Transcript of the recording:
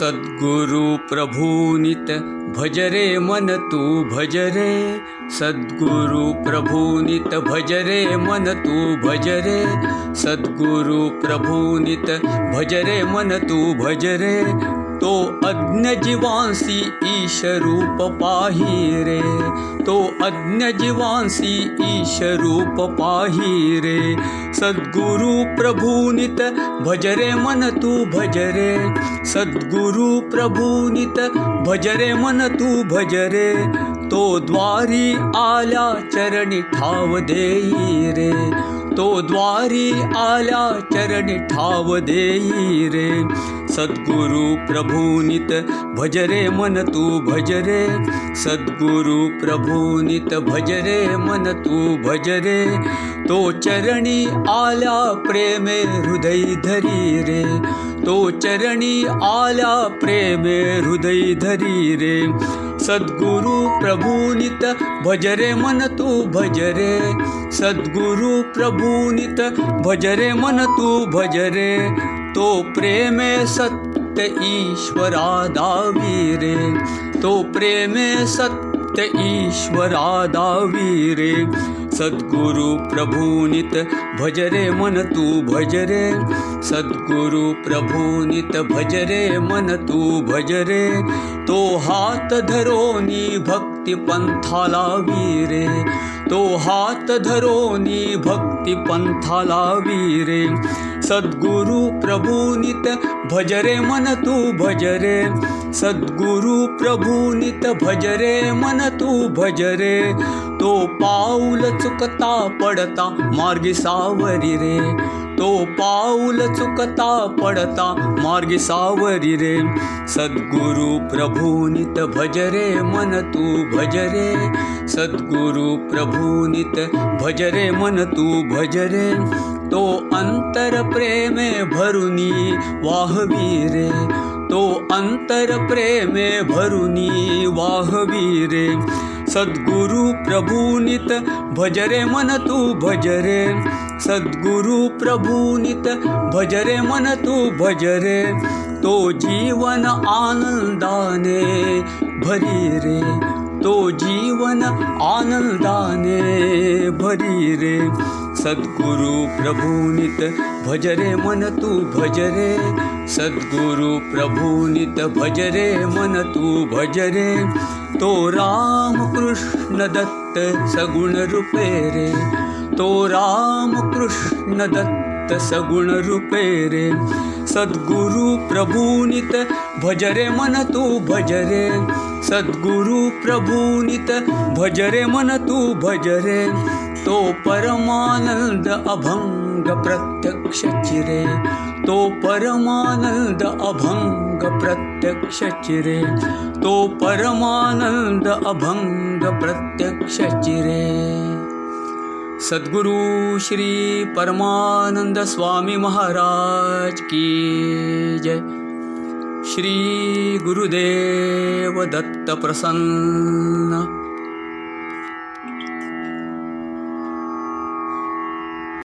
सद्गुरु प्रभुनित भजरे मन तू भजरे सद्गुरु प्रभुनित भजरे मन तू भजरे सद्गुरु प्रभुनित भजरे मन तू भजरे तो अज्ञ जीवांसी ईश रूप पाही रे तो अज्ञ जीवांसी ईश रूप पाही रे। सद्गुरु प्रभुनित भजरे मन तू भजरे। सद्गुरु प्रभुनित भजरे मन तू भजरे। तो द्वारी आल्या चरणी तो द्वारी आल्या चरणी ठाव सद्गुरु प्रभुनित भजरे मन तू भजरे। सद्गुरु प्रभुनित भजरे मन तू भजरे। तो चरणी आल्या प्रेमे हृदय धरी रे। तो चरणी आल्या प्रेमे हृदय धरी रे। सद्गुरु प्रभुनित भजरे मन तू भजरे। सद्गुरु प्रभुनित भजरे मन तू भजरे तो प्रेमे सत्य ईश्वरा दावीरे तो प्रेमे सत्य ईश्वरा दावीरे सद्गुरु प्रभुनित भजरे मन तू भजरे सद्गुरु प्रभुनित भजरे मन तू भजरे तो हात धरोनी भक्ति पंथाला वीरे तो हात धरोनी भक्ति पंथाला वीरे सद्गुरु प्रभुनित भजरे मन तू भजरे सद्गुरु प्रभुनित भजरे मन तू भजरे तो पाऊल चुकता पडता मार्गी सावरी रे. तो पाऊल चुकता पडता मार्गी सावरी रे. सद्गुरु प्रभुनित भजरे मन तू भजरे सद्गुरु प्रभुनित भजरे मन तू भजरे तो अंतर प्रेमे भरुनी वाहवीरे तो अंतर प्रेमे भरुनी वाहवीरे सद्गुरु प्रभुनित भजरे मन तू भजरे। सद्गुरु प्रभुनित भजरे मन तू भजरे। तो जीवन आनंदाने भरी रे। तो जीवन आनंदाने भरी रे सद्गुरु प्रभुनित भजरे मन तू भजरे। सद्गुरु प्रभुनित भजरे मन तू भजरे। तो राम कृष्ण दत्त सगुण रूपे रे। तो राम कृष्ण दत्त सगुण रूपे रे। सद्गुरु प्रभुनित भजरे मन तू भजरे। सद्गुरु प्रभुनित भजरे मन तू भजरे तो परमानंद अभंग प्रत्यक्ष चिरे। तो परमानंद अभंग प्रत्यक्ष चिरे। तो परमानंद अभंग प्रत्यक्ष चिरे। सद्गुरु श्री परमानंद स्वामी महाराज की जय। श्री गुरुदेव दत्त प्रसन्न